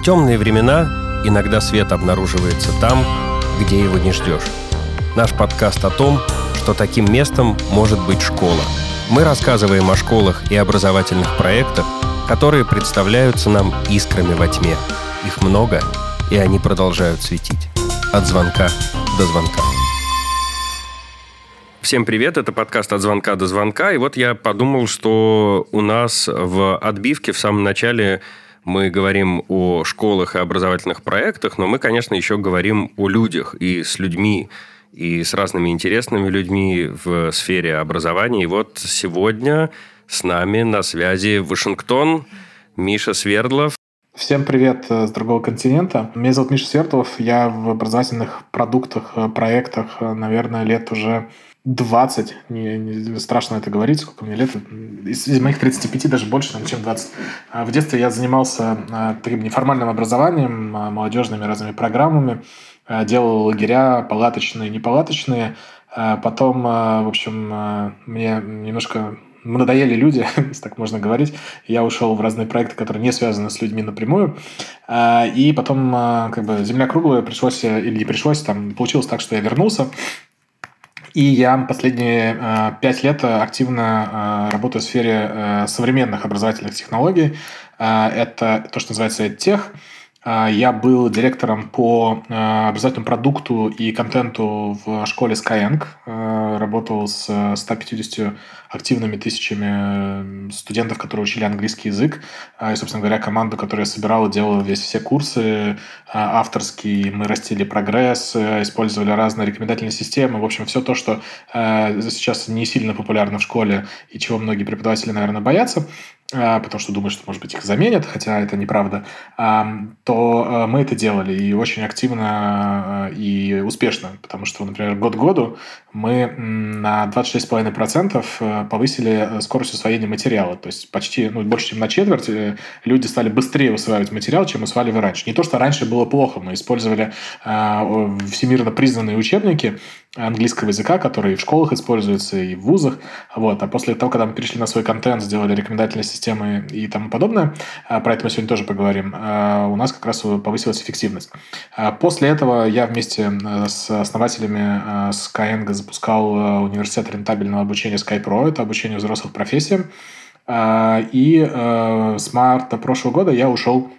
В темные времена иногда свет обнаруживается там, где его не ждешь. Наш подкаст о том, что таким местом может быть школа. Мы рассказываем о школах и образовательных проектах, которые представляются нам искрами во тьме. Их много, и они продолжают светить. От звонка до звонка. Всем привет, это подкаст «От звонка до звонка». И вот я подумал, что у нас в отбивке в самом начале мы говорим о школах и образовательных проектах, но мы, конечно, еще говорим о людях и с людьми, и с разными интересными людьми в сфере образования. И вот сегодня с нами на связи Вашингтон, Миша Свердлов. Всем привет э, с другого континента. Меня зовут Миша Свердлов. Я в образовательных продуктах, э, проектах, э, наверное, лет уже 20, не, не страшно это говорить, сколько мне лет, из, из моих 35 даже больше, чем 20. А в детстве я занимался а, таким неформальным образованием, а, молодежными разными программами, делал лагеря палаточные, непалаточные. Потом, в общем, мне немножко надоели люди, если так можно говорить. Я ушел в разные проекты, которые не связаны с людьми напрямую. И потом, как бы, земля круглая, пришлось, или не пришлось, там, получилось так, что я вернулся и я последние э, пять лет активно э, работаю в сфере э, современных образовательных технологий. Это то, что называется тех. Я был директором по образовательному продукту и контенту в школе Skyeng. Работал с 150 активными тысячами э, студентов, которые учили английский язык. А, и, собственно говоря, команду, которую я собирал, делала весь все курсы а, авторские. Мы растили прогресс, э, использовали разные рекомендательные системы. В общем, все то, что э, сейчас не сильно популярно в школе и чего многие преподаватели, наверное, боятся, потому что думают, что, может быть, их заменят, хотя это неправда, то мы это делали и очень активно и успешно, потому что, например, год году мы на 26,5% повысили э, скорость усвоения материала. То есть почти, ну, больше, чем на четверть э, люди стали быстрее усваивать материал, чем усваивали раньше. Не то, что раньше было плохо, мы использовали э, всемирно признанные учебники английского языка, которые в школах используются, и в вузах. Вот. А после того, когда мы перешли на свой контент, сделали рекомендательные системы и тому подобное, э, про это мы сегодня тоже поговорим, у нас как раз повысилась эффективность. После этого я вместе с основателями Skyeng запускал университет рентабельного обучения SkyPro это обучение взрослых профессиям. А, и с марта прошлого года я ушел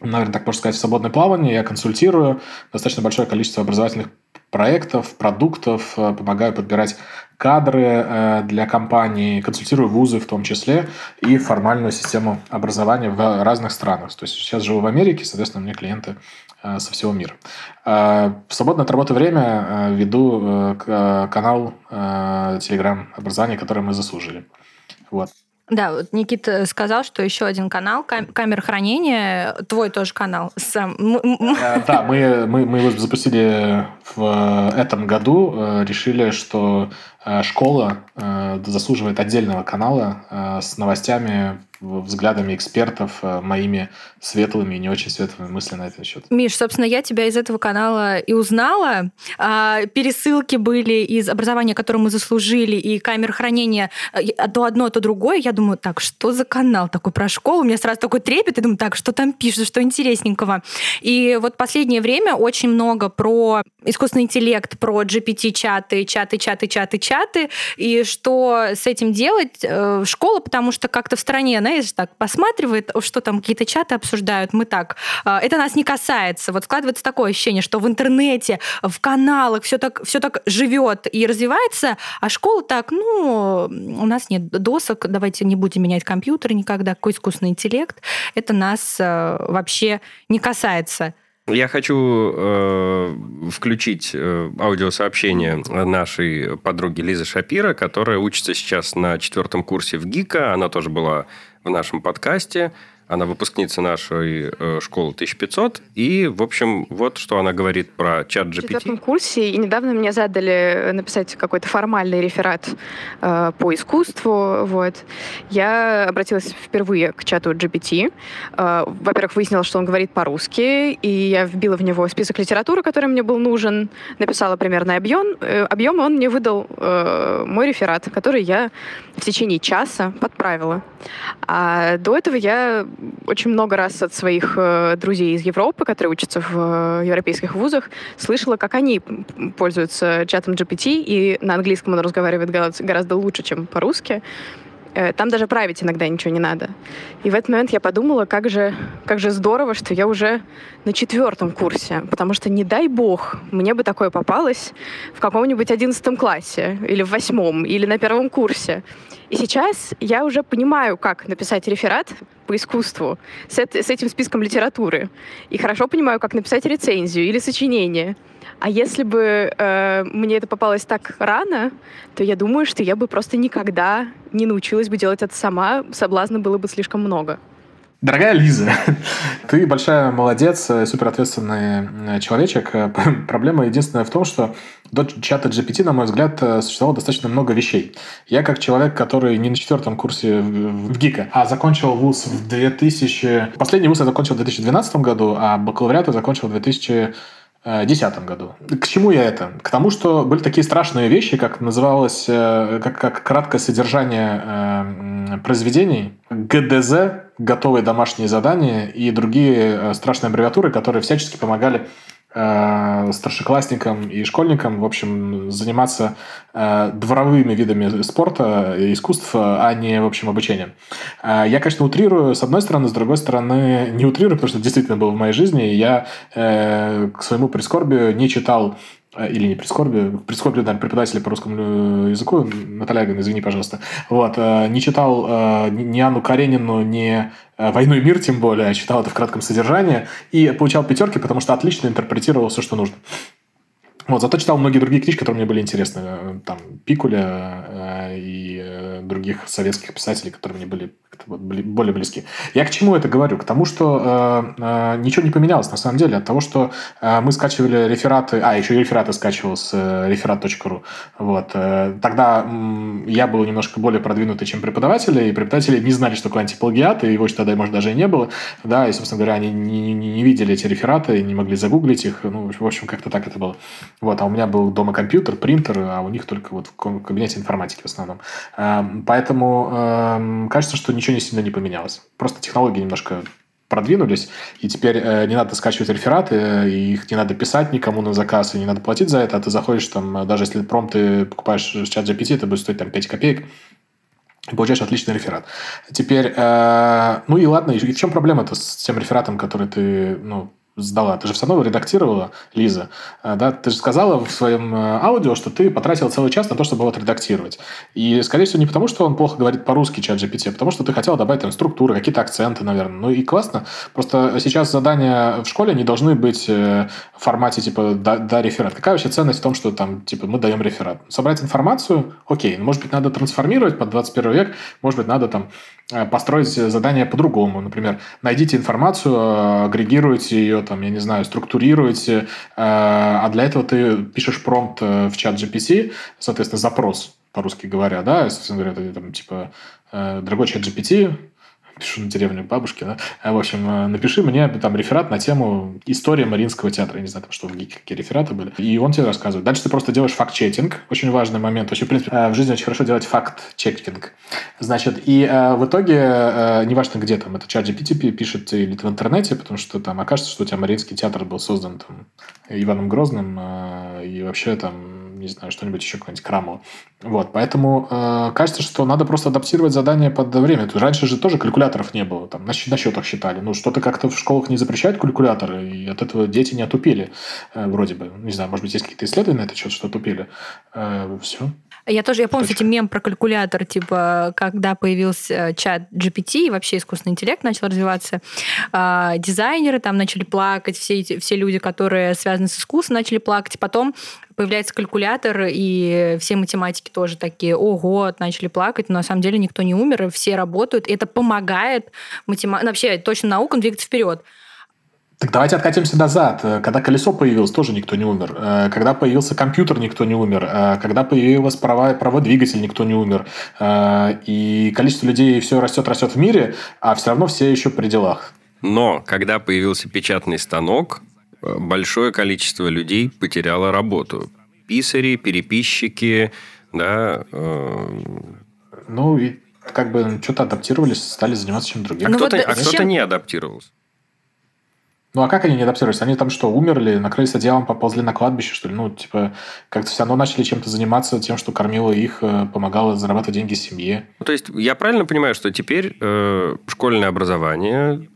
наверное, так можно сказать, в свободное плавание. Я консультирую достаточно большое количество образовательных проектов, продуктов, э, помогаю подбирать кадры э, для компаний, консультирую вузы в том числе и формальную систему образования в разных странах. То есть сейчас живу в Америке, соответственно, у меня клиенты со всего мира. В свободное от работы время веду канал Telegram образования, который мы заслужили. Вот. Да, вот Никита сказал, что еще один канал, кам- камера хранения, твой тоже канал. Сам. Э, да, мы, мы, мы его запустили в этом году, э, решили, что э, школа заслуживает отдельного канала с новостями взглядами экспертов, э, моими светлыми и не очень светлыми мыслями на этот счет. Миш, собственно, я тебя из этого канала и узнала. А, пересылки были из образования, которое мы заслужили, и камер хранения э, то одно, то другое. Я думаю, так, что за канал такой про школу? У меня сразу такой трепет, и думаю, так, что там пишут, что интересненького. И вот последнее время очень много про искусственный интеллект, про GPT-чаты, чаты, чаты, чаты, чаты, и что с этим делать э, школа, потому что как-то в стране, знаешь, знаешь, так посматривает, что там какие-то чаты обсуждают, мы так. А, это нас не касается. Вот складывается такое ощущение, что в интернете, в каналах все так, все так живет и развивается, а школа так, ну, у нас нет досок, давайте не будем менять компьютеры никогда, какой искусственный интеллект. Это нас а, вообще не касается. Я хочу э, включить э, аудиосообщение нашей подруги Лизы Шапира, которая учится сейчас на четвертом курсе в ГИКа. Она тоже была в нашем подкасте. Она выпускница нашей э, школы 1500. И, в общем, вот что она говорит про чат GPT. В четвертом курсе, и недавно мне задали написать какой-то формальный реферат э, по искусству. Вот. Я обратилась впервые к чату GPT. Э, во-первых, выяснила, что он говорит по-русски, и я вбила в него список литературы, который мне был нужен, написала примерный объем, э, объем и он мне выдал э, мой реферат, который я в течение часа подправила. А до этого я очень много раз от своих э, друзей из Европы, которые учатся в э, европейских вузах, слышала, как они пользуются чатом GPT, и на английском он разговаривает гораздо лучше, чем по-русски. Э, там даже править иногда ничего не надо. И в этот момент я подумала, как же, как же здорово, что я уже на четвертом курсе, потому что, не дай бог, мне бы такое попалось в каком-нибудь одиннадцатом классе, или в восьмом, или на первом курсе. И сейчас я уже понимаю, как написать реферат по искусству с, с этим списком литературы. И хорошо понимаю, как написать рецензию или сочинение. А если бы э, мне это попалось так рано, то я думаю, что я бы просто никогда не научилась бы делать это сама. Соблазна было бы слишком много. Дорогая Лиза, ты большая молодец, суперответственный э, человечек. Проблема единственная в том, что до чата GPT, на мой взгляд, э, существовало достаточно много вещей. Я как человек, который не на четвертом курсе в ГИКа, а закончил вуз в 2000... Последний вуз я закончил в 2012 году, а бакалавриат я закончил в 2000 2010 году. К чему я это? К тому, что были такие страшные вещи, как называлось, э, как, как краткое содержание э, произведений, ГДЗ, готовые домашние задания и другие э, страшные аббревиатуры, которые всячески помогали Э, старшеклассникам и школьникам, в общем, заниматься э, дворовыми видами спорта и искусств, а не, в общем, обучением. Я, конечно, утрирую с одной стороны, с другой стороны, не утрирую, потому что это действительно было в моей жизни. Я к своему прискорбию не читал или не прискорбие, прискорбие, наверное, преподавателя по русскому языку, Наталья Аган, извини, пожалуйста, вот, э, не читал э, ни Анну Каренину, ни э, «Войну и мир», тем более, а читал это в кратком содержании, и получал пятерки, потому что отлично интерпретировал все, что нужно. Вот, зато читал многие другие книжки, которые мне были интересны. Там Пикуля и других советских писателей, которые мне были более близки. Я к чему это говорю? К тому, что э, э, ничего не поменялось на самом деле. От того, что э, мы скачивали рефераты, а, еще и рефераты скачивал с э, реферат.ру. Вот. Э, тогда э, я был немножко более продвинутый, чем преподаватели, и преподаватели не знали, что такое антиплагиат, и его тогда, может, даже и не было. Да, и, собственно говоря, они не, не, не видели эти рефераты, не могли загуглить их. Ну, в общем, как-то так это было. Вот. А у меня был дома компьютер, принтер, а у них только вот в кабинете информатики в основном. Э, поэтому э, кажется, что ничего ничего не сильно не поменялось. Просто технологии немножко продвинулись, и теперь э, не надо скачивать рефераты, э, их не надо писать никому на заказ, и не надо платить за это, а ты заходишь там, э, даже если пром ты покупаешь чат GPT, это будет стоить там 5 копеек, и получаешь отличный реферат. Теперь, э, ну и ладно, и в чем проблема-то с тем рефератом, который ты, ну, сдала. Ты же все равно редактировала, Лиза. А, да? Ты же сказала в своем э, аудио, что ты потратила целый час на то, чтобы его отредактировать. И, скорее всего, не потому, что он плохо говорит по-русски, чат GPT, а потому, что ты хотела добавить там структуры, какие-то акценты, наверное. Ну и классно. Просто сейчас задания в школе не должны быть э, формате типа «да, да реферат». Какая вообще ценность в том, что там типа мы даем реферат? Собрать информацию? Окей. Может быть, надо трансформировать под 21 век, может быть, надо там Э, построить задание по-другому. Например, найдите информацию, агрегируйте ее, там, я не знаю, структурируйте, э, а для этого ты пишешь промпт э, в чат GPT, соответственно, запрос, по-русски говоря, да, собственно говоря, это там типа дорогой чат GPT, пишу на деревню бабушки, да. А, в общем, э, напиши мне там реферат на тему история Мариинского театра. Я не знаю, там, что в ГИКе, какие рефераты были. И он тебе рассказывает. Дальше ты просто делаешь факт-чекинг. Очень важный момент. Вообще, в принципе, э, в жизни очень хорошо делать факт-чекинг. Значит, и э, в итоге, э, неважно где там, это чат GPT пишет или ты в интернете, потому что там окажется, что у тебя Мариинский театр был создан там Иваном Грозным, и вообще там не знаю, что-нибудь еще, какой-нибудь Краму. Вот, поэтому э, кажется, что надо просто адаптировать задание под время. Раньше же тоже калькуляторов не было, там на, на счетах считали. Ну, что-то как-то в школах не запрещают калькуляторы, и от этого дети не отупили, э, вроде бы. Не знаю, может быть, есть какие-то исследования на это счет, что отупили. Э, все. Я тоже, я помню, кстати, мем про калькулятор, типа, когда появился чат GPT и вообще искусственный интеллект начал развиваться, э, дизайнеры там начали плакать, все, эти, все люди, которые связаны с искусством, начали плакать. Потом появляется калькулятор, и все математики тоже такие, ого, начали плакать, но на самом деле никто не умер, и все работают, и это помогает математикам, вообще точно наукам двигаться вперед. Так давайте откатимся назад. Когда колесо появилось, тоже никто не умер. Э, когда появился компьютер, никто не умер. Э, когда появился права, правый двигатель, никто не умер. Э, и количество людей все растет, растет в мире, а все равно все еще при делах. Но когда появился печатный станок, большое количество людей потеряло работу. Писари, переписчики, да. Ну, и как бы что-то адаптировались, стали заниматься чем-то другим. А Ну кто-то вот а зачем- кто-то не адаптировался. Ну а как они не адаптировались? Они там что, умерли, накрылись одеялом, поползли на кладбище, что ли? Ну, типа, как-то все равно начали чем-то заниматься, тем, что кормило их, э, помогало зарабатывать деньги семье. Ну, то есть я правильно понимаю, что теперь э, школьное образование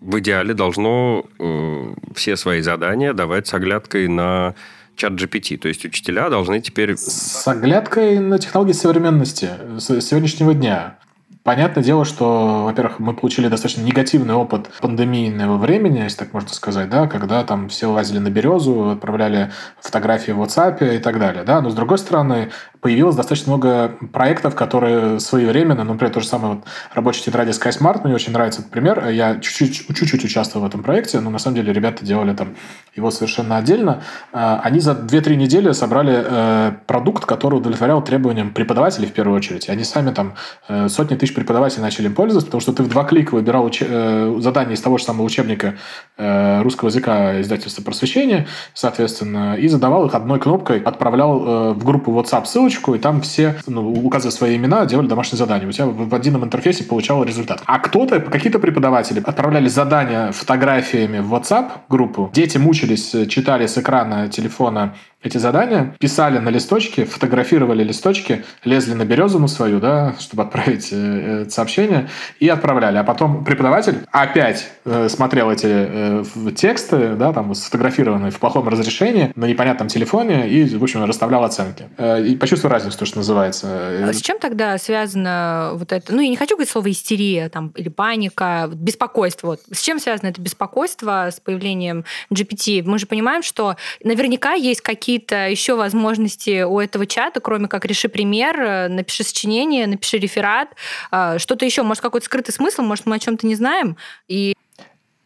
в идеале должно э, все свои задания давать с оглядкой на чат GPT. То есть учителя должны теперь... С оглядкой на технологии современности, с сегодняшнего дня. Понятное дело, что, во-первых, мы получили достаточно негативный опыт пандемийного времени, если так можно сказать, да, когда там все лазили на березу, отправляли фотографии в WhatsApp и так далее, да, но с другой стороны, появилось достаточно много проектов, которые своевременно, ну, например, то же самое вот рабочая тетради SkySmart, мне очень нравится этот пример, я чуть-чуть, чуть-чуть участвовал в этом проекте, но на самом деле ребята делали там его совершенно отдельно. А, Они за 2-3 недели собрали э, продукт, который удовлетворял требованиям преподавателей в первую очередь. Они сами там э, сотни тысяч преподавателей начали им пользоваться, потому что ты в два клика выбирал уч- э, задание из того же самого учебника э, русского языка издательства просвещения, соответственно, и задавал их одной кнопкой, отправлял э, в группу WhatsApp ссылочку, и там все, ну, указывая свои имена, делали домашнее задание. У тебя в едином интерфейсе получал результат. А кто-то, какие-то преподаватели отправляли задания фотографиями в WhatsApp группу. Дети мучились, читали с экрана телефона эти задания, писали на листочке, фотографировали листочки, лезли на березу на свою, да, чтобы отправить э, э, сообщение, и отправляли. А потом преподаватель опять э, смотрел эти э, тексты, да, там, сфотографированные в плохом разрешении, на непонятном телефоне, и, в общем, расставлял оценки. Э, и почувствовал разницу, то, что называется. А С чем тогда связано вот это? Ну, я не хочу говорить слово истерия там, или паника, беспокойство. Вот. С чем связано это беспокойство с появлением GPT? Мы же понимаем, что наверняка есть какие-то еще возможности у этого чата, кроме как реши пример, э, напиши сочинение, напиши реферат, э, что-то еще, может, какой-то скрытый смысл, может, мы о чем-то не знаем. И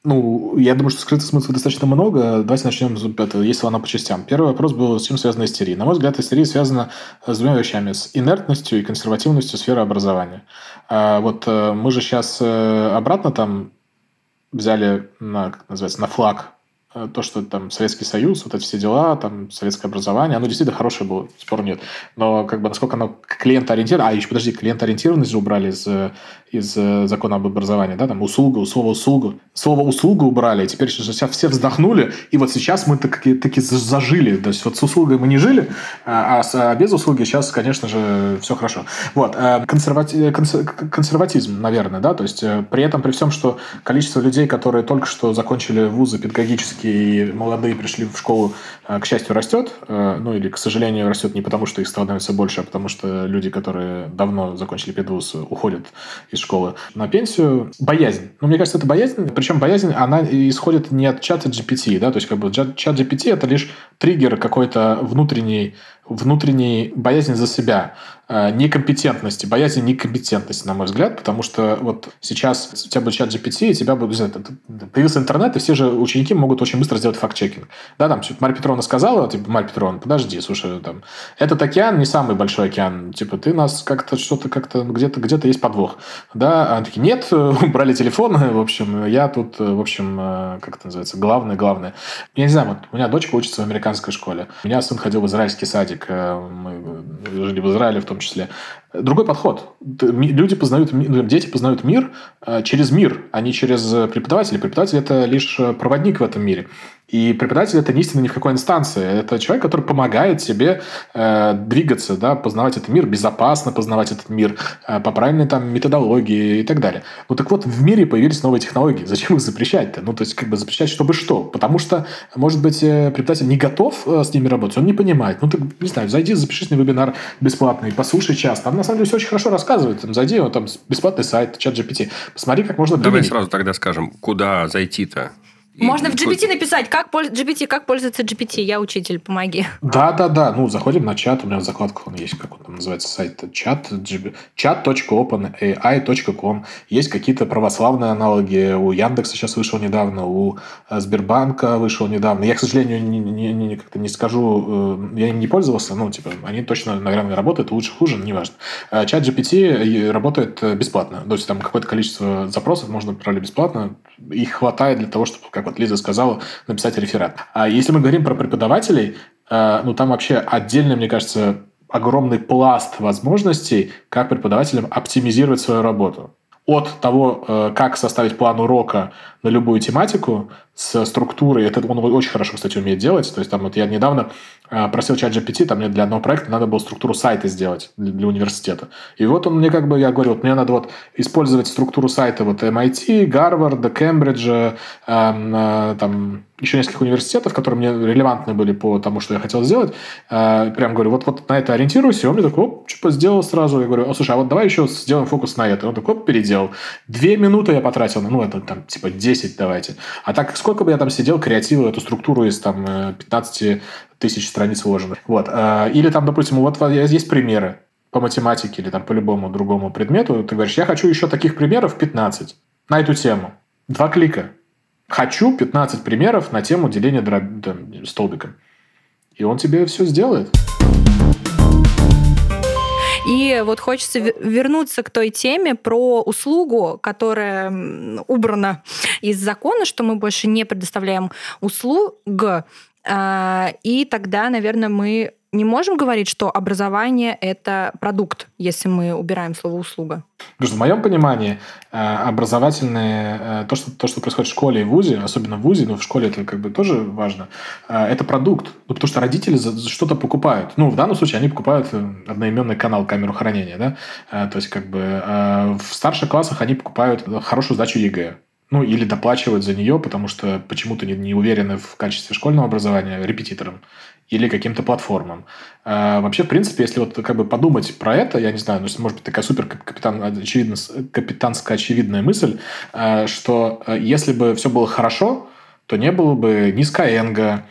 Ну, я думаю, что скрытых смыслов достаточно много. Давайте начнем, это, если она по частям. Первый вопрос был, с чем связана истерия. На мой взгляд, истерия связана с двумя вещами. С инертностью и консервативностью сферы образования. А вот э, мы же сейчас обратно там взяли на, как называется, на флаг то, что там Советский Союз, вот эти все дела, там советское образование, оно действительно хорошее было, спору нет. Но как бы насколько оно клиентоориентировано, а еще подожди, клиентоориентированность же убрали из, э, из э, закона об образовании, да, там услуга, слово услугу, слово услугу убрали, и теперь сейчас все вздохнули, и вот сейчас мы таки, таки зажили, то есть вот с услугой мы не жили, а, а без услуги сейчас, конечно же, все хорошо. Вот, э, консервати- конс- консерватизм, наверное, да, то есть э, при этом, при всем, что количество людей, которые только что закончили вузы педагогические и молодые пришли в школу, э, к счастью, растет, э, ну или, к сожалению, растет не потому, что их становится больше, а потому что люди, которые давно закончили педвуз, уходят из школы на пенсию. Боязнь. Ну, мне кажется, это боязнь. Причем боязнь, она исходит не от чата GPT, да, то есть как бы чат GPT это лишь триггер какой-то внутренний, внутренней боязни за себя, э, некомпетентности, боязнь некомпетентности, на мой взгляд, потому что вот сейчас у тебя будет чат GPT, и тебя будет, знаю, появился интернет, и все же ученики могут очень быстро сделать факт-чекинг. Да, там, типа, Марья Петровна сказала, типа, Марья Петровна, подожди, слушай, там, этот океан не самый большой океан, типа, ты нас как-то что-то как-то, где-то где есть подвох. Да, а они такие, нет, брали телефон, в общем, я тут, э, в общем, э, как это называется, главное, главное. Я не знаю, вот у меня дочка учится в американской школе, у меня сын ходил в израильский садик, э, мы жили в Израиле в том числе. Другой подход. Люди познают, ну, дети познают мир э, через мир, а не через э, преподавателя. Преподаватель – это лишь э, проводник в этом мире. И преподаватель – это не истина ни в какой инстанции. Это человек, который помогает тебе двигаться, да, познавать этот мир, безопасно познавать этот мир, по правильной там методологии и так далее. Ну так вот, в мире появились новые технологии. Зачем их запрещать-то? Ну, то есть, как бы запрещать, чтобы что? Потому что, может быть, преподаватель не готов с ними работать, он не понимает. Ну, ты, не знаю, зайди, запишись на вебинар бесплатный, послушай час. Там, на самом деле, все очень хорошо рассказывает. Там, зайди, вот, там, бесплатный сайт, чат GPT. Посмотри, как можно Давай применить. сразу тогда скажем, куда зайти-то? Можно в GPT написать, как польз- GPT, как пользоваться GPT. Я учитель, помоги. Да, да, да. Ну, заходим на чат. У меня в закладках он есть, как он там называется, сайт чат, gb- chat.openai.com. Есть какие-то православные аналоги. У Яндекса сейчас вышел недавно, у э, Сбербанка вышел недавно. Я, к сожалению, не, не- не- как-то не скажу, э, я им не пользовался. Ну, типа, они точно, наверное, работают лучше, хуже, неважно. Э, Чат GPT работает э, бесплатно. То есть там какое-то количество запросов можно отправлять бесплатно. Их хватает для того, чтобы, как вот Лиза сказала, написать реферат. А если мы говорим про преподавателей, э, ну, там вообще отдельно, мне кажется, огромный пласт возможностей, как преподавателям оптимизировать свою работу. От того, э, как составить план урока на любую тематику с структурой, это он очень хорошо, кстати, умеет делать. То есть там вот я недавно э, просил чат GPT, там мне для одного проекта надо было структуру сайта сделать для университета. И вот он мне как бы, я говорю, вот мне надо вот использовать структуру сайта вот MIT, Гарварда, Кембриджа, эм, э, там еще нескольких университетов, которые мне релевантны были по тому, что я хотел сделать. Э, прям говорю, вот, вот на это ориентируюсь, и он мне такой, оп, что сделал сразу. Я говорю, о, слушай, а вот давай еще сделаем фокус на это. Он такой, оп, переделал. Две минуты я потратил, ну, это там типа 10 давайте. А так сколько бы я там сидел, креативил эту структуру из там 15 э, тысяч страниц вложенных. Вот. Э, или там, допустим, вот есть примеры по математике или там по любому другому предмету. Ты говоришь, я хочу еще таких примеров 15 на эту тему. Два клика. Хочу 15 примеров на тему деления дроб... столбиком. И он тебе все сделает. И вот хочется вернуться к той теме про услугу, которая убрана из закона, что мы больше не предоставляем услуг. А, и тогда, наверное, мы не можем говорить, что образование – это продукт, если мы убираем слово «услуга». Потому что в моем понимании э, образовательное, э, то что, то, что происходит в школе и в ВУЗе, особенно в ВУЗе, но в школе это как бы тоже важно, э, это продукт. Ну, потому что родители за что-то покупают. Ну, в данном случае они покупают одноименный канал, камеру хранения, да? То есть, как бы в старших классах они покупают хорошую сдачу ЕГЭ. Ну, или доплачивают за нее, потому что почему-то не, не уверены в качестве школьного образования репетиторам или каким-то платформам. А, вообще, в принципе, если вот как бы подумать про это, я не знаю, ну, может быть, такая супер капитан, очевидно, капитанская очевидная мысль, а, что а, если бы все было хорошо, то не было бы ни Skyeng,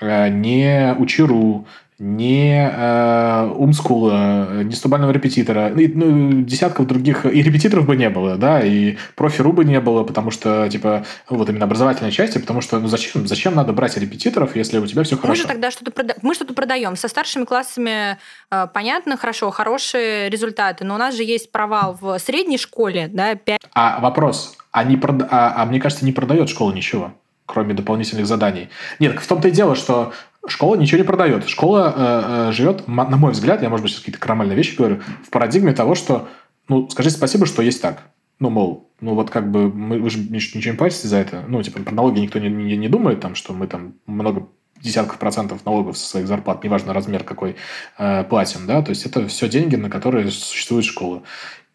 ни Учи.ру, ни э, умскула, ни стобального репетитора, и, ну, десятков других, и репетиторов бы не было, да, и профи.ру бы не было, потому что, типа, вот именно образовательной части, потому что, ну, зачем, зачем надо брать репетиторов, если у тебя все хорошо? Мы же тогда что-то прода... мы что-то продаем. Со старшими классами э, понятно, хорошо, хорошие результаты, но у нас же есть провал в средней школе, да, 5... А вопрос, а, не прод... а, а мне кажется, не продает школа ничего кроме дополнительных заданий. Нет, в том-то и дело, что школа ничего не продает. Школа э, э, живет, на мой взгляд, я, может быть, сейчас какие-то крамальные вещи говорю, в парадигме того, что, ну, скажите спасибо, что есть так. Ну, мол, ну вот как бы мы, вы же ничего не платите за это. Ну, типа, про налоги никто не, не, не думает, там, что мы там много десятков процентов налогов со своих зарплат, неважно размер какой, э, платим, да, то есть это все деньги, на которые существует школа.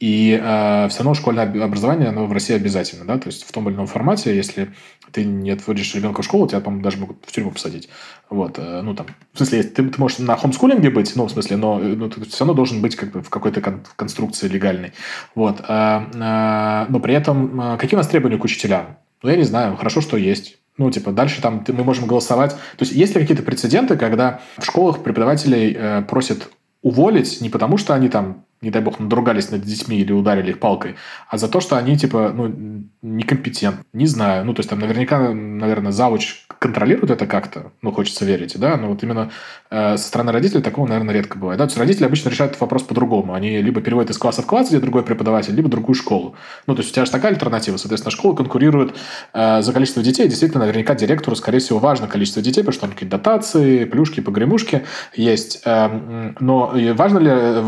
И э, все равно школьное образование, оно в России обязательно, да, то есть в том или ином формате, если ты не отводишь ребенка в школу, тебя, по-моему, даже могут в тюрьму посадить. Вот, э, ну там, в смысле, ты, ты можешь на хомскулинге быть, ну, в смысле, но ну, ты все равно должен быть как бы в какой-то кон- конструкции легальной. Вот, э, э, но при этом э, какие у нас требования к учителям? Ну, я не знаю, хорошо, что есть. Ну, типа, дальше там мы можем голосовать. То есть, есть ли какие-то прецеденты, когда в школах преподавателей э, просят уволить не потому, что они там не дай бог, надругались над детьми или ударили их палкой, а за то, что они, типа, ну, некомпетентны. Не знаю. Ну, то есть, там наверняка, наверное, завуч контролирует это как-то, ну, хочется верить, да, но вот именно э, со стороны родителей такого, наверное, редко бывает. Да? То есть, родители обычно решают этот вопрос по-другому. Они либо переводят из класса в класс, где другой преподаватель, либо другую школу. Ну, то есть, у тебя же такая альтернатива. Соответственно, школа конкурирует э, за количество детей. Действительно, наверняка директору, скорее всего, важно количество детей, потому что там какие-то дотации, плюшки, погремушки есть. Э, но важно ли,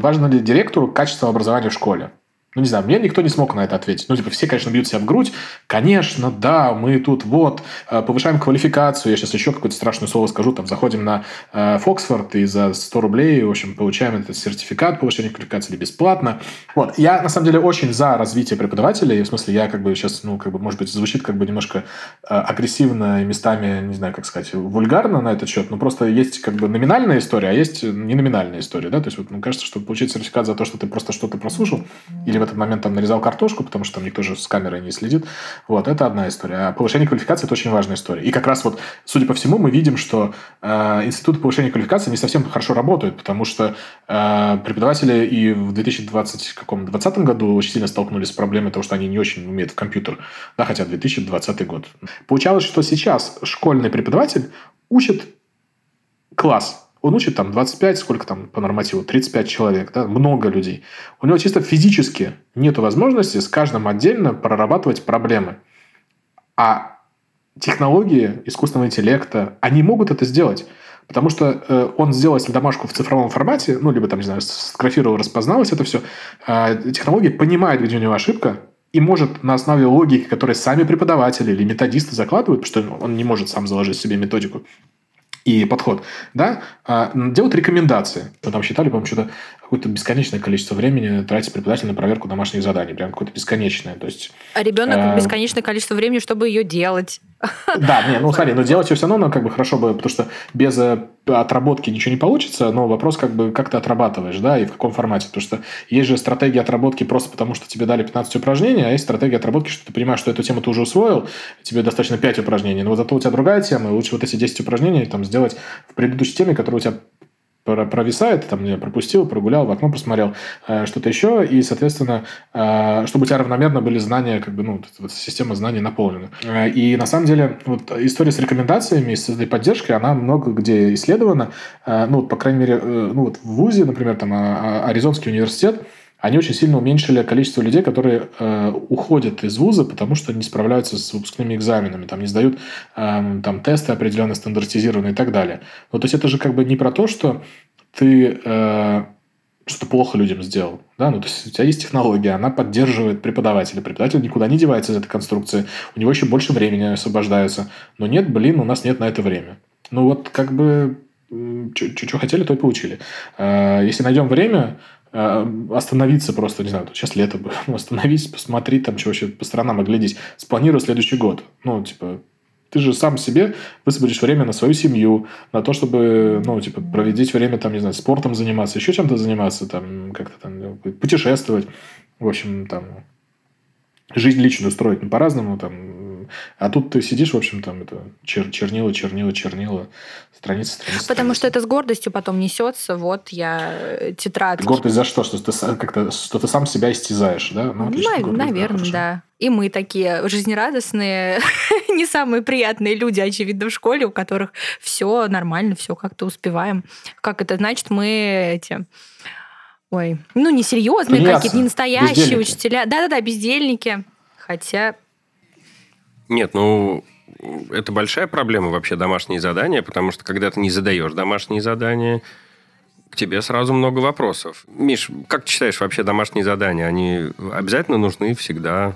важно ли директору качество образования в школе? Ну, не знаю, мне никто не смог на это ответить. Ну, типа, все, конечно, бьют себя в грудь. Конечно, да, мы тут вот э, повышаем квалификацию. Я сейчас еще какое-то страшное слово скажу. Там заходим на э, и за 100 рублей, в общем, получаем этот сертификат повышения квалификации бесплатно. Вот. Я, на самом деле, очень за развитие преподавателей. В смысле, я как бы сейчас, ну, как бы, может быть, звучит как бы немножко э, агрессивно и местами, не знаю, как сказать, вульгарно на этот счет. Но просто есть как бы номинальная история, а есть не номинальная история, да. То есть, вот, мне кажется, что получить сертификат за то, что ты просто что-то прослушал или в этот момент там нарезал картошку, потому что там никто же с камерой не следит. Вот, это одна история. А повышение квалификации – это очень важная история. И как раз вот, судя по всему, мы видим, что э, институты повышения квалификации не совсем хорошо работают, потому что э, преподаватели и в 2020 году очень сильно столкнулись с проблемой того, что они не очень умеют в компьютер, да, хотя 2020 год. Получалось, что сейчас школьный преподаватель учит класс, он учит там 25, сколько там по нормативу, 35 человек, да, много людей. У него чисто физически нет возможности с каждым отдельно прорабатывать проблемы. А технологии искусственного интеллекта, они могут это сделать. Потому что э, он сделал если домашку в цифровом формате, ну, либо там, не знаю, сфотографировал, распознал это все, э, технология понимает, где у него ошибка, и может на основе логики, которые сами преподаватели или методисты закладывают, потому что он не может сам заложить себе методику, и подход, да, а, делают рекомендации. Мы там считали, по-моему, что-то какое-то бесконечное количество времени тратит преподаватель на проверку домашних заданий, прям какое-то бесконечное. То есть, а ребенок э... бесконечное количество времени, чтобы ее делать. Да, не, ну смотри, но делать ее все равно, ну, как бы хорошо бы, потому что без э, отработки ничего не получится, но вопрос как бы, как ты отрабатываешь, да, и в каком формате. Потому что есть же стратегия отработки просто потому, что тебе дали 15 упражнений, а есть стратегия отработки, что ты понимаешь, что эту тему ты уже усвоил, тебе достаточно 5 упражнений, но вот зато у тебя другая тема, и лучше вот эти 10 упражнений там сделать в предыдущей теме, которая у тебя провисает, там я пропустил, прогулял, в окно посмотрел, э, что-то еще, и, соответственно, э, чтобы у тебя равномерно были знания, как бы, ну, вот система знаний наполнена. Э, и на самом деле вот история с рекомендациями, с этой поддержкой, она много где исследована. Ну, по крайней мере, ну, вот в ВУЗе, например, там а, а, Аризонский университет, они очень сильно уменьшили количество людей, которые э, уходят из вуза, потому что не справляются с выпускными экзаменами, там не сдают э, там тесты определенно стандартизированные и так далее. Ну, то есть это же как бы не про то, что ты э, что-то плохо людям сделал. Да? Ну, то есть у тебя есть технология, она поддерживает преподавателя. Преподаватель никуда не девается из этой конструкции. У него еще больше времени освобождается. Но нет, блин, у нас нет на это время. Ну вот как бы что хотели, то и получили. Э, если найдем время, остановиться просто, не знаю, сейчас лето бы, ну, остановись, посмотри там, что вообще по сторонам оглядись, спланируй следующий год. Ну, типа, ты же сам себе высвободишь время на свою семью, на то, чтобы, ну, типа, проведить время, там, не знаю, спортом заниматься, еще чем-то заниматься, там, как-то там, путешествовать. В общем, там, жизнь личную строить ну, по-разному, там, а тут ты сидишь, в общем, там, это чер чернила, чернила, чернила, страница, страница. Потому страница. что это с гордостью потом несется, вот я э, тетрадки. Гордость за что? Что ты, как-то, что ты сам себя истязаешь, да? Ну, отлично, Нав- наверное, да, да. И мы такие жизнерадостные, не самые приятные люди, очевидно, в школе, у которых все нормально, все как-то успеваем. Как это значит, мы эти Ой, ну не серьезные какие-то, не настоящие учителя. Да-да-да, бездельники. Хотя... Нет, ну это большая проблема вообще домашние задания, потому что когда ты не задаешь домашние задания, к тебе сразу много вопросов. Миш, как ты считаешь вообще домашние задания? Они обязательно нужны всегда?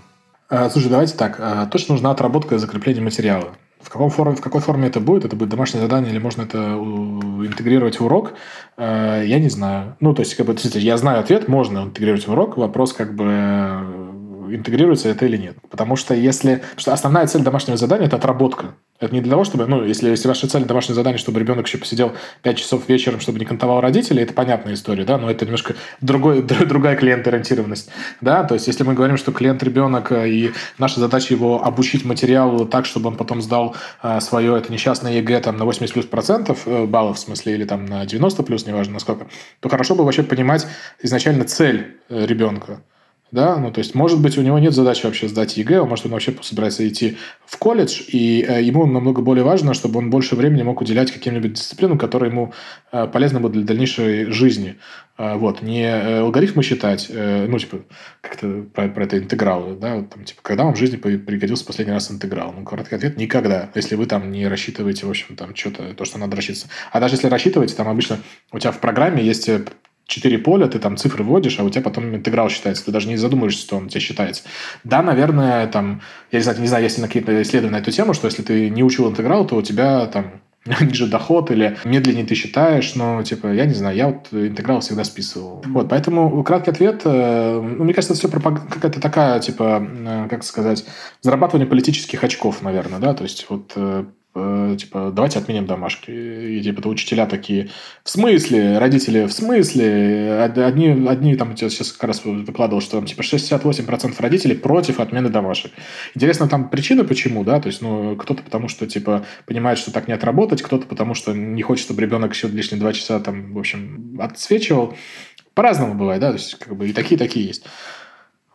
А, слушай, давайте так. А, точно нужна отработка и закрепление материала. В, каком форме, в какой форме это будет? Это будет домашнее задание или можно это интегрировать в урок? Э, я не знаю. Ну, то есть, как бы, я знаю ответ, можно интегрировать в урок. Вопрос, как бы, интегрируется это или нет. Потому что если... Потому что основная цель домашнего задания – это отработка. Это не для того, чтобы, ну, если, если ваша цель домашнее задание, чтобы ребенок еще посидел 5 часов вечером, чтобы не кантовал родителей, это понятная история, да, но это немножко другой, другая клиент-ориентированность, да, то есть если мы говорим, что клиент-ребенок, э, и наша задача его обучить материалу так, чтобы он потом сдал э, свое это несчастное ЕГЭ там на 80 плюс процентов э, баллов, в смысле, или там на 90 плюс, неважно насколько, то хорошо бы вообще понимать изначально цель ребенка, да, ну, то есть, может быть, у него нет задачи вообще сдать ЕГЭ, может, он вообще собирается идти в колледж, и э, ему намного более важно, чтобы он больше времени мог уделять каким-нибудь дисциплинам, которые ему э, полезны будут для дальнейшей жизни. Э, вот, не алгоритмы считать, ну, типа, как-то про, про это интегралы, да, там, типа, когда вам в жизни пригодился последний раз интеграл? Ну, короткий ответ – никогда, если вы там не рассчитываете, в общем, там, что-то, то, что надо рассчитывать. А даже если рассчитываете, там обычно у тебя в программе есть четыре поля, ты там цифры вводишь, а у тебя потом интеграл считается. Ты даже не задумываешься, что он у тебя считается. Да, наверное, там, я не знаю, не знаю, есть ли какие-то исследования на эту тему, что если ты не учил интеграл, то у тебя там ниже доход или медленнее ты считаешь, но, типа, я не знаю, я вот интеграл всегда списывал. Вот, поэтому краткий ответ, э, ну, мне кажется, это все какая-то такая, типа, э, как сказать, зарабатывание политических очков, наверное, да, то есть вот э, Э, типа, давайте отменим домашки. И типа, учителя такие, в смысле? Родители, в смысле? Одни, одни там, я сейчас как раз выкладывал, что там, типа, 68% родителей против отмены домашек. Интересно, там причина почему, да? То есть, ну, кто-то потому, что, типа, понимает, что так не отработать, кто-то потому, что не хочет, чтобы ребенок еще лишние два часа там, в общем, отсвечивал. По-разному бывает, да? То есть, как бы, и такие-такие есть.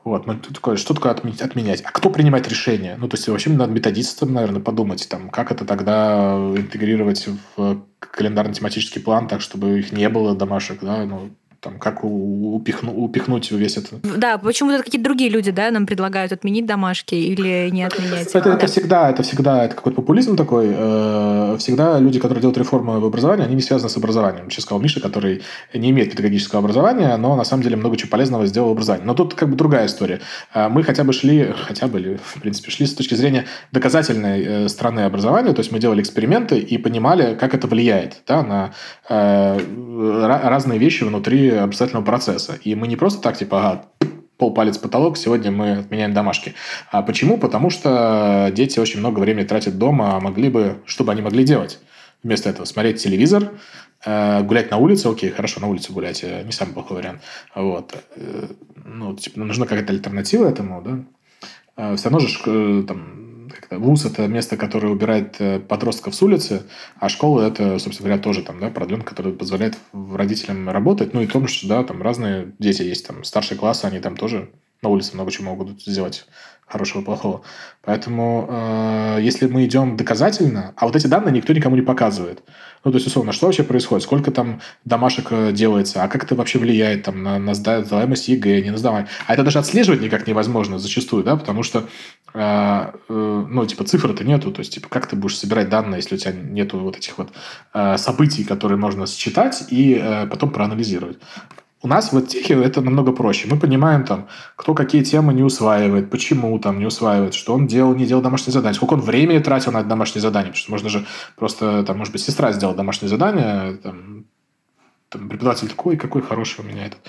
Вот, ну, такое, что такое отменять? А кто принимает решение? Ну, то есть, вообще надо методистам, наверное, подумать, там, как это тогда интегрировать в календарно-тематический план, так, чтобы их не было домашек, да, ну, там, как упихну, упихнуть весь это. Да, почему-то какие-то другие люди, да, нам предлагают отменить домашки или не отменять. Это, это всегда, это всегда, это какой-то популизм такой. Э, всегда люди, которые делают реформы в образовании, они не связаны с образованием. Сейчас сказал Миша, который не имеет педагогического образования, но на самом деле много чего полезного сделал в образовании. Но тут как бы другая история. Э, мы хотя бы шли, хотя бы, или, в принципе, шли с точки зрения доказательной э, стороны образования, то есть мы делали эксперименты и понимали, как это влияет да, на разные вещи внутри образовательного процесса. И мы не просто так, типа, ага, полпалец потолок, сегодня мы отменяем домашки. А почему? Потому что дети очень много времени тратят дома, а могли бы, что бы они могли делать? Вместо этого смотреть телевизор, э, гулять на улице, окей, хорошо, на улице гулять, э, не самый плохой вариант. Вот. Э, ну, типа, нужна какая-то альтернатива этому, да? Все равно же там вуз – это место, которое убирает э, подростков с улицы, а школа – это, собственно говоря, тоже там, да, продленка, который позволяет родителям работать. Ну и том, что, да, там разные дети есть, там старшие классы, они там тоже на улице много чего могут сделать хорошего, плохого. Поэтому, э, если мы идем доказательно, а вот эти данные никто никому не показывает. Ну, то есть, условно, что вообще происходит? Сколько там домашек э, делается? А как это вообще влияет там, на, на сдаваемость ЕГЭ, не на сдаваемость? А это даже отслеживать никак невозможно зачастую, да, потому что, э, э, ну, типа, цифр-то нету. То есть, типа, как ты будешь собирать данные, если у тебя нету вот этих вот э, событий, которые можно считать и э, потом проанализировать. У нас в техе это намного проще. Мы понимаем, там, кто какие темы не усваивает, почему там не усваивает, что он делал, не делал домашнее задание, сколько он времени тратил на домашнее задание. Потому что можно же просто, там, может быть, сестра сделала домашнее задание, там, там, преподаватель такой, какой хороший у меня этот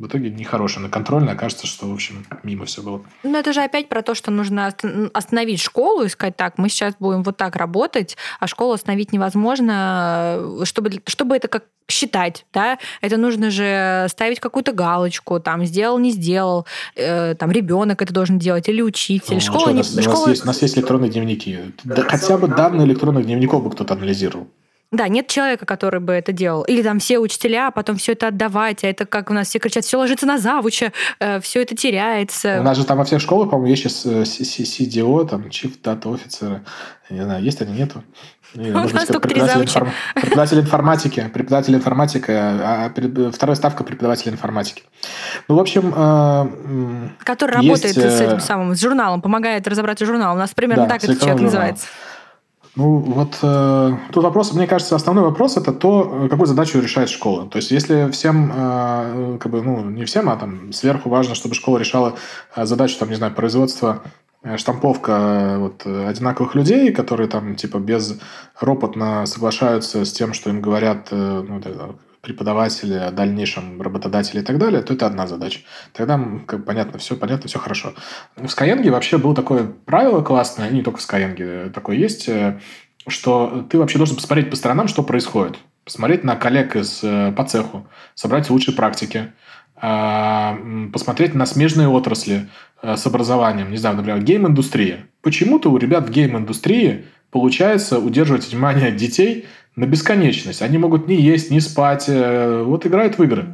в итоге нехорошая, на контрольной окажется, что, в общем, мимо все было. Ну, это же опять про то, что нужно остановить школу и сказать, так, мы сейчас будем вот так работать, а школу остановить невозможно, чтобы, чтобы это как считать, да, это нужно же ставить какую-то галочку, там, сделал, не сделал, э, там, ребенок это должен делать, или учитель. Ну, школа что, не... у, нас, школа... у, нас есть, у нас есть электронные дневники. Да, хотя бы данные электронных дневников бы кто-то анализировал. Да, нет человека, который бы это делал. Или там все учителя, а потом все это отдавать. А это как у нас все кричат, все ложится на завуча, э, все это теряется. У нас же там во всех школах, по-моему, есть сейчас э, CDO, там, Chief Data Officer. Не знаю, есть они, нету. Или, у нас только преподаватель, информ... преподаватель информатики. Преподаватель информатики, а, а вторая ставка преподаватель информатики. Ну, в общем... Э, Который есть... работает с этим самым, с журналом, помогает разобраться журнал. У нас примерно да, так этот человек называется. Ну, вот э, тут вопрос, мне кажется, основной вопрос это то, какую задачу решает школа. То есть, если всем, э, как бы, ну, не всем, а там сверху важно, чтобы школа решала э, задачу, там, не знаю, производства э, штамповка э, вот, одинаковых людей, которые там типа без ропотно соглашаются с тем, что им говорят ну, преподаватели, о дальнейшем работодателе и так далее, то это одна задача. Тогда как понятно, все понятно, все хорошо. В Skyeng вообще было такое правило классное, не только в Skyeng такое есть, э, что ты вообще должен посмотреть по сторонам, что происходит. Посмотреть на коллег из, э, по цеху, собрать лучшие практики, а, посмотреть на смежные отрасли э, с образованием. Не знаю, например, гейм-индустрия. Почему-то у ребят в гейм-индустрии получается удерживать внимание детей – на бесконечность. Они могут не есть, не спать, э, вот играют в игры.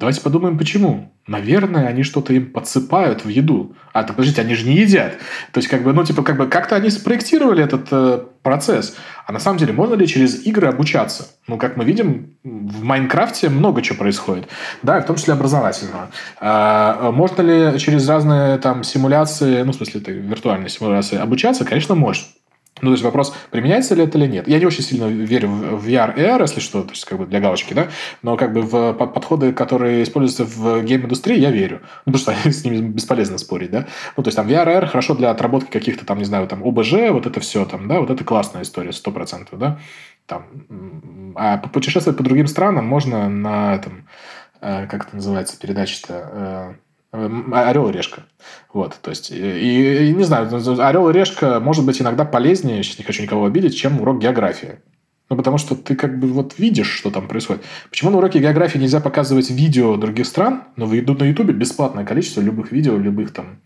Давайте подумаем, почему. Наверное, они что-то им подсыпают в еду. А, так подождите, они же не едят. То есть, как бы, ну, типа, как бы, как-то они спроектировали этот э, процесс. А на самом деле, можно ли через игры обучаться? Ну, как мы видим, в Майнкрафте много чего происходит. Да, в том числе образовательного. А, можно ли через разные там симуляции, ну, в смысле, это виртуальные симуляции, обучаться? Конечно, можно. Ну, то есть вопрос, применяется ли это или нет. Я не очень сильно верю в VR AR, если что, то есть как бы для галочки, да, но как бы в подходы, которые используются в гейм-индустрии, я верю. Ну, потому что с ними бесполезно спорить, да. Ну, то есть там VR AR хорошо для отработки каких-то там, не знаю, там ОБЖ, вот это все там, да, вот это классная история, сто процентов, да. Там, а путешествовать по другим странам можно на этом, э, как это называется, передача-то, э, орел и решка. Вот, то есть, и, и не знаю, орел и решка может быть иногда полезнее, сейчас не хочу никого обидеть, чем урок географии. Ну, потому что ты как бы вот видишь, что там происходит. Почему на уроке географии нельзя показывать видео других стран, но на Ютубе бесплатное количество любых видео, любых там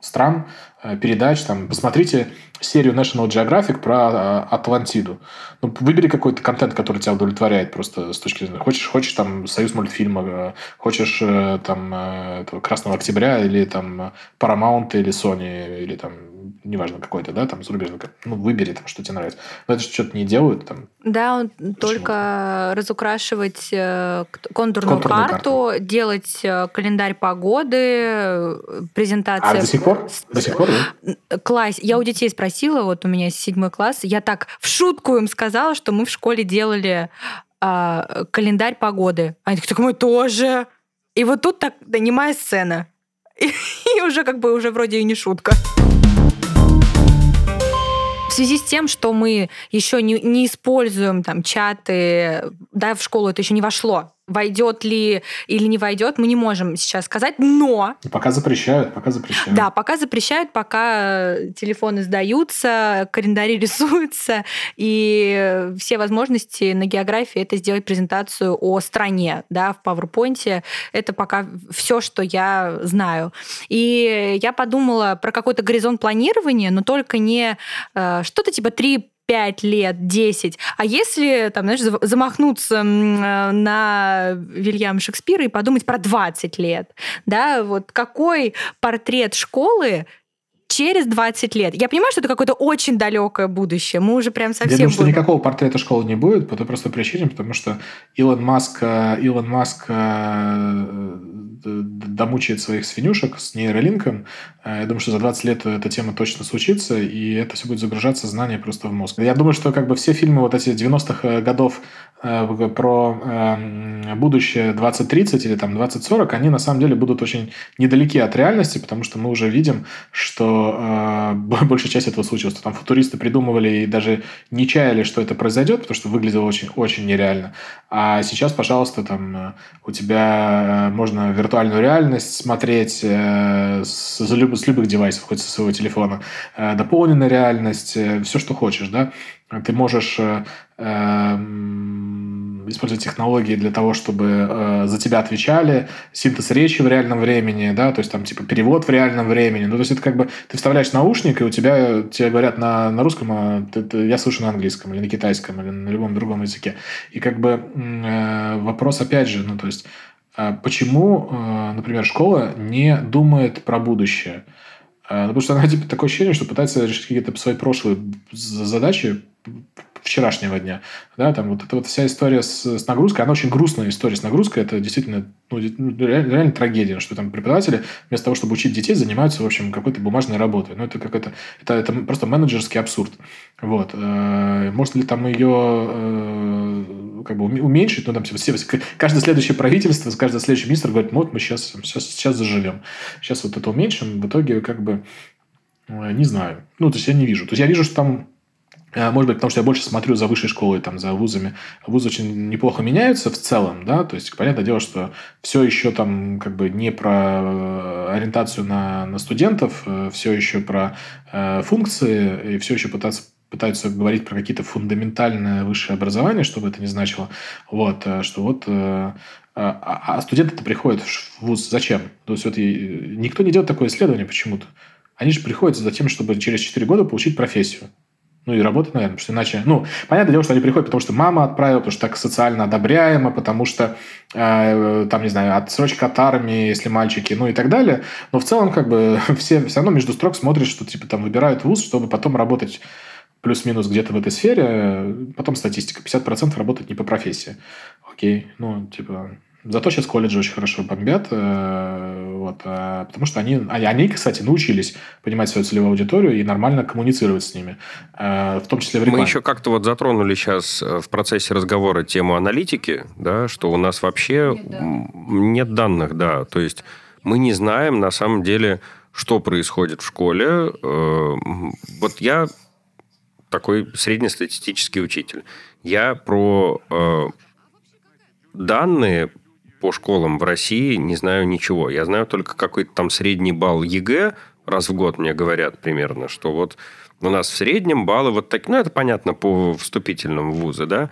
стран, э, передач. Там, посмотрите серию National Geographic про э, Атлантиду. Ну, выбери какой-то контент, который тебя удовлетворяет просто с точки зрения... Хочешь, хочешь там Союз мультфильма, э, хочешь там Красного Октября или там Paramount или Sony или там неважно какой-то, да, там зарубежный, ну, выбери там, что тебе нравится. Но это что-то не делают там. Да, он только разукрашивать э, контурную, контурную карту, карту, делать э, календарь погоды, презентация. А до сих пор? До сих пор, да? Класс. Я у детей спросила, вот у меня седьмой класс, я так в шутку им сказала, что мы в школе делали а, календарь погоды. Они такие, так мы тоже. И вот тут так донимая сцена. И, и уже как бы уже вроде и не шутка. В связи с тем, что мы еще не, не используем там чаты, да, в школу это еще не вошло, войдет ли или не войдет, мы не можем сейчас сказать, но... Пока запрещают, пока запрещают. Да, пока запрещают, пока телефоны сдаются, календари рисуются, и все возможности на географии это сделать презентацию о стране, да, в PowerPoint. Это пока все, что я знаю. И я подумала про какой-то горизонт планирования, но только не э, что-то типа три 5 лет, 10. А если, там, знаешь, замахнуться э, на Вильям Шекспира и подумать про 20 лет, да, вот какой портрет школы через 20 лет. Я понимаю, что это какое-то очень далекое будущее. Мы уже прям совсем... Я думаю, что никакого портрета школы не будет по той простой причине, потому что Илон Маск, э, Илон Маск э, домучает своих свинюшек с нейролинком. Э, я думаю, что за 20 лет эта тема точно случится, и это все будет загружаться знание просто в мозг. Я думаю, что как бы все фильмы вот эти 90-х годов про будущее 2030 или там 2040, они на самом деле будут очень недалеки от реальности, потому что мы уже видим, что э, большая часть этого случилось. Что там футуристы придумывали и даже не чаяли, что это произойдет, потому что выглядело очень, очень нереально. А сейчас, пожалуйста, там э, у тебя э, можно виртуальную реальность смотреть э, с, с, люб, с любых девайсов, хоть со своего телефона, э, дополненная реальность, э, все, что хочешь, да. Ты можешь э, э, использовать технологии для того, чтобы э, за тебя отвечали, синтез речи в реальном времени, да, то есть там типа перевод в реальном времени. Ну, то есть это как бы ты вставляешь наушник, и у тебя тебе говорят на, на русском, а ты, ты, я слышу на английском или на китайском или на любом другом языке. И как бы э, вопрос опять же, ну, то есть почему, э, например, школа не думает про будущее? Э, ну, потому что она типа такое ощущение, что пытается решить какие-то свои прошлые задачи вчерашнего дня. Да, там вот эта вот вся история с, с нагрузкой, она очень грустная история с нагрузкой. Это действительно ну, реально, реально трагедия, что там преподаватели вместо того, чтобы учить детей, занимаются, в общем, какой-то бумажной работой. Ну, это как это, это, это просто менеджерский абсурд. Вот. Э, может ли там ее э, как бы уменьшить? Ну, там все, каждое следующее правительство, каждый следующий министр говорит, вот мы сейчас, сейчас, сейчас заживем. Сейчас вот это уменьшим. В итоге, как бы, э, не знаю. Ну, то есть, я не вижу. То есть, я вижу, что там может быть, потому что я больше смотрю за высшей школой, там, за вузами. Вузы очень неплохо меняются в целом, да, то есть, понятное дело, что все еще там как бы не про э, ориентацию на, на студентов, э, все еще про э, функции, и все еще пытаться пытаются говорить про какие-то фундаментальное высшее образование, что бы это ни значило. Вот, что вот а, а студенты-то приходят в ВУЗ зачем? То есть вот никто не делает такое исследование почему-то. Они же приходят за тем, чтобы через 4 года получить профессию. Ну, и работать, наверное, потому что иначе... Ну, понятное дело, что они приходят, потому что мама отправила, потому что так социально одобряемо, потому что, э, там, не знаю, отсрочка от армии, если мальчики, ну и так далее. Но в целом, как бы, все все равно между строк смотрят, что, типа, там, выбирают вуз, чтобы потом работать плюс-минус где-то в этой сфере. Потом статистика. 50% работать не по профессии. Окей, ну, типа, Зато сейчас колледжи очень хорошо бомбят, э, вот, э, потому что они, они, кстати, научились понимать свою целевую аудиторию и нормально коммуницировать с ними, э, в том числе в рекламе. Мы еще как-то вот затронули сейчас в процессе разговора тему аналитики, да, что у нас вообще нет, да. нет данных, да, то есть мы не знаем на самом деле, что происходит в школе. Вот я такой среднестатистический учитель. Я про данные по школам в России не знаю ничего. Я знаю только какой-то там средний балл ЕГЭ, раз в год мне говорят примерно, что вот у нас в среднем баллы вот такие, ну, это понятно по вступительным в вузы, да,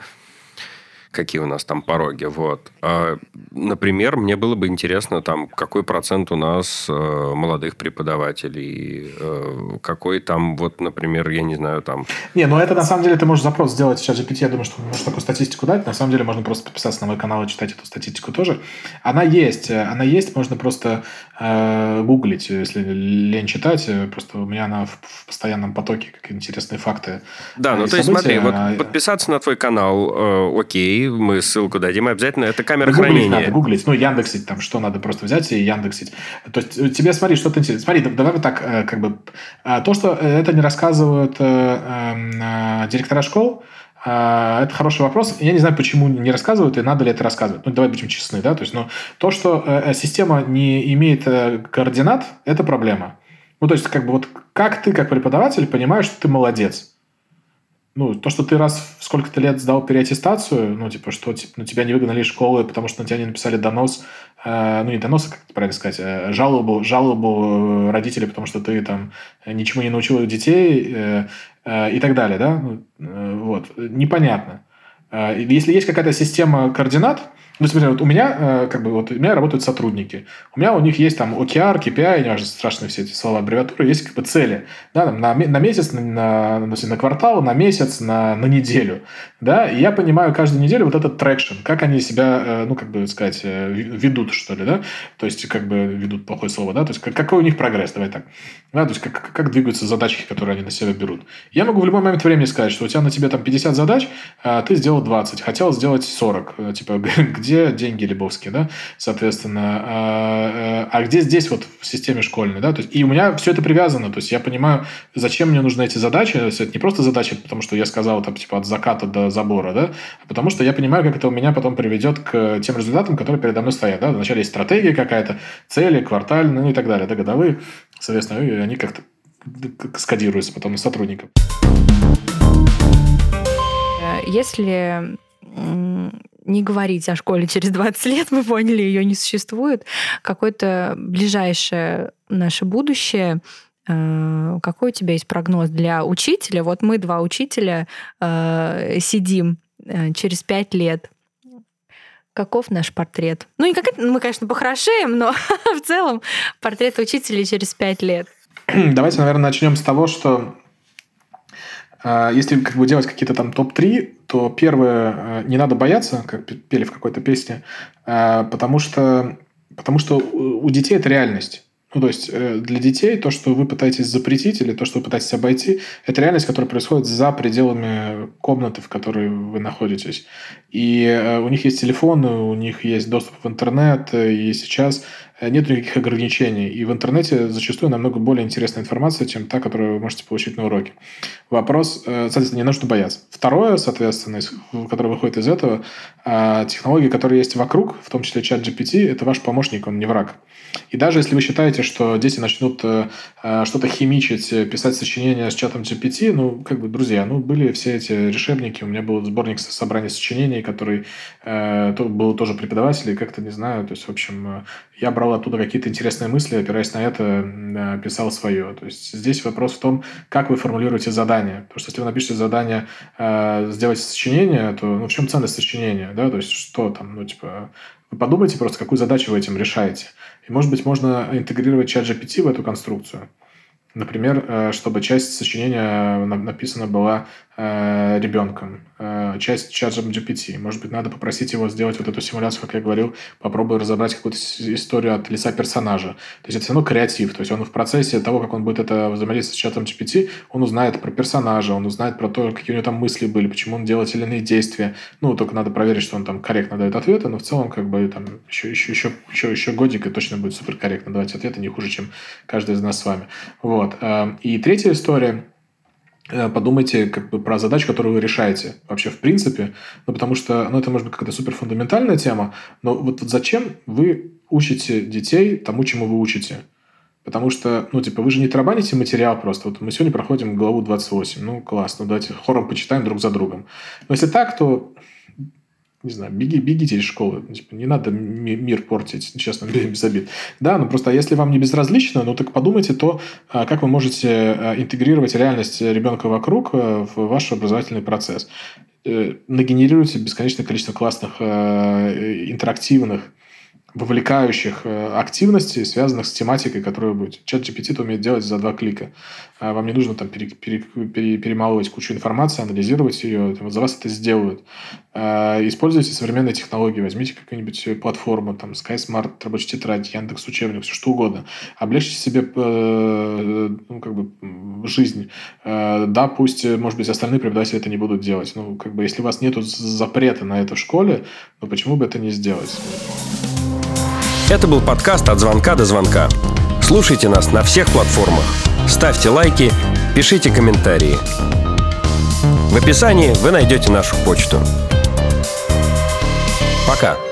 какие у нас там пороги. Вот. А, например, мне было бы интересно, там, какой процент у нас э, молодых преподавателей, э, какой там, вот, например, я не знаю, там... Не, ну это на самом деле ты можешь запрос сделать сейчас GPT, я думаю, что можешь такую статистику дать. На самом деле можно просто подписаться на мой канал и читать эту статистику тоже. Она есть, она есть, можно просто э, гуглить, если лень читать. Просто у меня она в, в постоянном потоке, как интересные факты. Да, ну то есть смотри, вот подписаться на твой канал, э, окей, мы ссылку дадим, обязательно это камера гуглить хранения. надо, гуглить, ну Яндексить там, что надо просто взять и Яндексить. То есть э, тебе, смотри, что-то интересно. Смотри, давай вот так, э, как бы, э, то, что это не рассказывают э, э, директора школ, это хороший вопрос. Я не знаю, почему не рассказывают и надо ли это рассказывать. Ну, давай будем честны, да. То есть, ну, то, что система не имеет координат, это проблема. Ну, то есть, как бы вот как ты, как преподаватель, понимаешь, что ты молодец? Ну, то, что ты раз в сколько-то лет сдал переаттестацию, ну, типа, что типа, ну, тебя не выгнали из школы, потому что на тебя не написали донос, э, ну, не донос, а как это правильно сказать, э, жалобу, жалобу родителей, потому что ты там ничему не научил детей э, э, и так далее, да, э, вот, непонятно. Э, если есть какая-то система координат, ну, смотри, вот у меня, э, как бы, вот у меня работают сотрудники. У меня у них есть там OKR, KPI, не важно, страшные все эти слова, аббревиатуры, есть как бы цели. Да, там, на, на месяц, на, на, на квартал, на месяц, на, на неделю. Да, и я понимаю каждую неделю вот этот traction, как они себя, э, ну, как бы сказать, э, ведут, что ли, да? То есть, как бы ведут плохое слово, да? То есть, как, какой у них прогресс, давай так. Да, то есть, как, как двигаются задачки, которые они на себя берут. Я могу в любой момент времени сказать, что у тебя на тебе там 50 задач, а ты сделал 20, хотел сделать 40. Типа, где где деньги Лебовские, да, соответственно, а, а, а где здесь вот в системе школьной, да, то есть, и у меня все это привязано, то есть я понимаю, зачем мне нужны эти задачи, то есть это не просто задачи, потому что я сказал, там, типа, от заката до забора, да, а потому что я понимаю, как это у меня потом приведет к тем результатам, которые передо мной стоят, да, вначале есть стратегия какая-то, цели, квартальные, ну и так далее, да, годовые, соответственно, и они как-то скодируются потом на сотрудников. Если не говорить о школе через 20 лет, мы поняли, ее не существует. Какое-то ближайшее наше будущее э, какой у тебя есть прогноз для учителя? Вот мы два учителя э, сидим э, через пять лет. Каков наш портрет? Ну, не как мы, конечно, похорошеем, но в целом портрет учителя через пять лет. Давайте, наверное, начнем с того, что если как бы делать какие-то там топ-3, то первое, э, не надо бояться, как пели в какой-то песне, а, потому что, потому что у детей это реальность. Ну, то есть э, для детей то, что вы пытаетесь запретить или то, что вы пытаетесь обойти, это реальность, которая происходит за пределами комнаты, в которой вы находитесь. И э, у них есть телефоны, у них есть доступ в интернет, и сейчас Э, нет никаких ограничений. И в интернете зачастую намного более интересная информация, чем та, которую вы можете получить на уроке. Вопрос, э, соответственно, не что бояться. Второе, соответственно, которое выходит из этого, э, технологии, которые есть вокруг, в том числе чат GPT, это ваш помощник, он не враг. И даже если вы считаете, что дети начнут что-то химичить, писать сочинения с чатом GPT, ну, как бы, друзья, ну, были все эти решебники, у меня был сборник собрания сочинений, который э, был тоже преподаватель, и как-то, не знаю, то есть, в общем, я брал оттуда какие-то интересные мысли, опираясь на это, писал свое. То есть здесь вопрос в том, как вы формулируете задание. Потому что если вы напишете задание э, сделать сочинение, то ну, в чем ценность сочинения? Да? То есть что там, ну, типа, вы подумайте просто, какую задачу вы этим решаете. И, может быть, можно интегрировать чат GPT в эту конструкцию. Например, э, чтобы часть сочинения написана была э, ребенком, э, часть чатом GPT. Может быть, надо попросить его сделать вот эту симуляцию, как я говорил, попробую разобрать какую-то историю от лица персонажа. То есть это все равно креатив. То есть он в процессе того, как он будет это взаимодействовать с чатом GPT, он узнает про персонажа, он узнает про то, какие у него там мысли были, почему он делает или иные действия. Ну, только надо проверить, что он там корректно дает ответы, но в целом как бы там еще, еще, еще, еще, еще годик и точно будет супер корректно давать ответы, не хуже, чем каждый из нас с вами. Вот. И третья история – Э, подумайте как бы про задачу, которую вы решаете вообще в принципе, ну, потому что, ну, это может быть какая-то супер фундаментальная тема, но вот, вот зачем вы учите детей тому, чему вы учите? Потому что, ну, типа, вы же не тарабаните материал просто. Вот мы сегодня проходим главу 28. Ну, классно, давайте хором почитаем друг за другом. Но если так, то не знаю, беги, бегите из школы. Типа, не надо мир портить, честно, без обид. Да, ну просто если вам не безразлично, ну так подумайте то, а, как вы можете а, интегрировать реальность ребенка вокруг а, в ваш образовательный процесс. Э, нагенерируйте бесконечное количество классных интерактивных вовлекающих э, активностей, связанных с тематикой, которую вы будете. Чат GPT это умеет делать за два клика. А вам не нужно там пере, пере, пере, перемалывать кучу информации, анализировать ее. Вот за вас это сделают. А, используйте современные технологии. Возьмите какую-нибудь платформу, там, SkySmart, рабочая тетрадь, Яндекс Учебник, все что угодно. Облегчите себе э, ну, как бы, жизнь. Э, да, пусть, может быть, остальные преподаватели это не будут делать. Ну, как бы, если у вас нет запрета на это в школе, то почему бы это не сделать? Это был подкаст «От звонка до звонка». Слушайте нас на всех платформах. Ставьте лайки, пишите комментарии. В описании вы найдете нашу почту. Пока.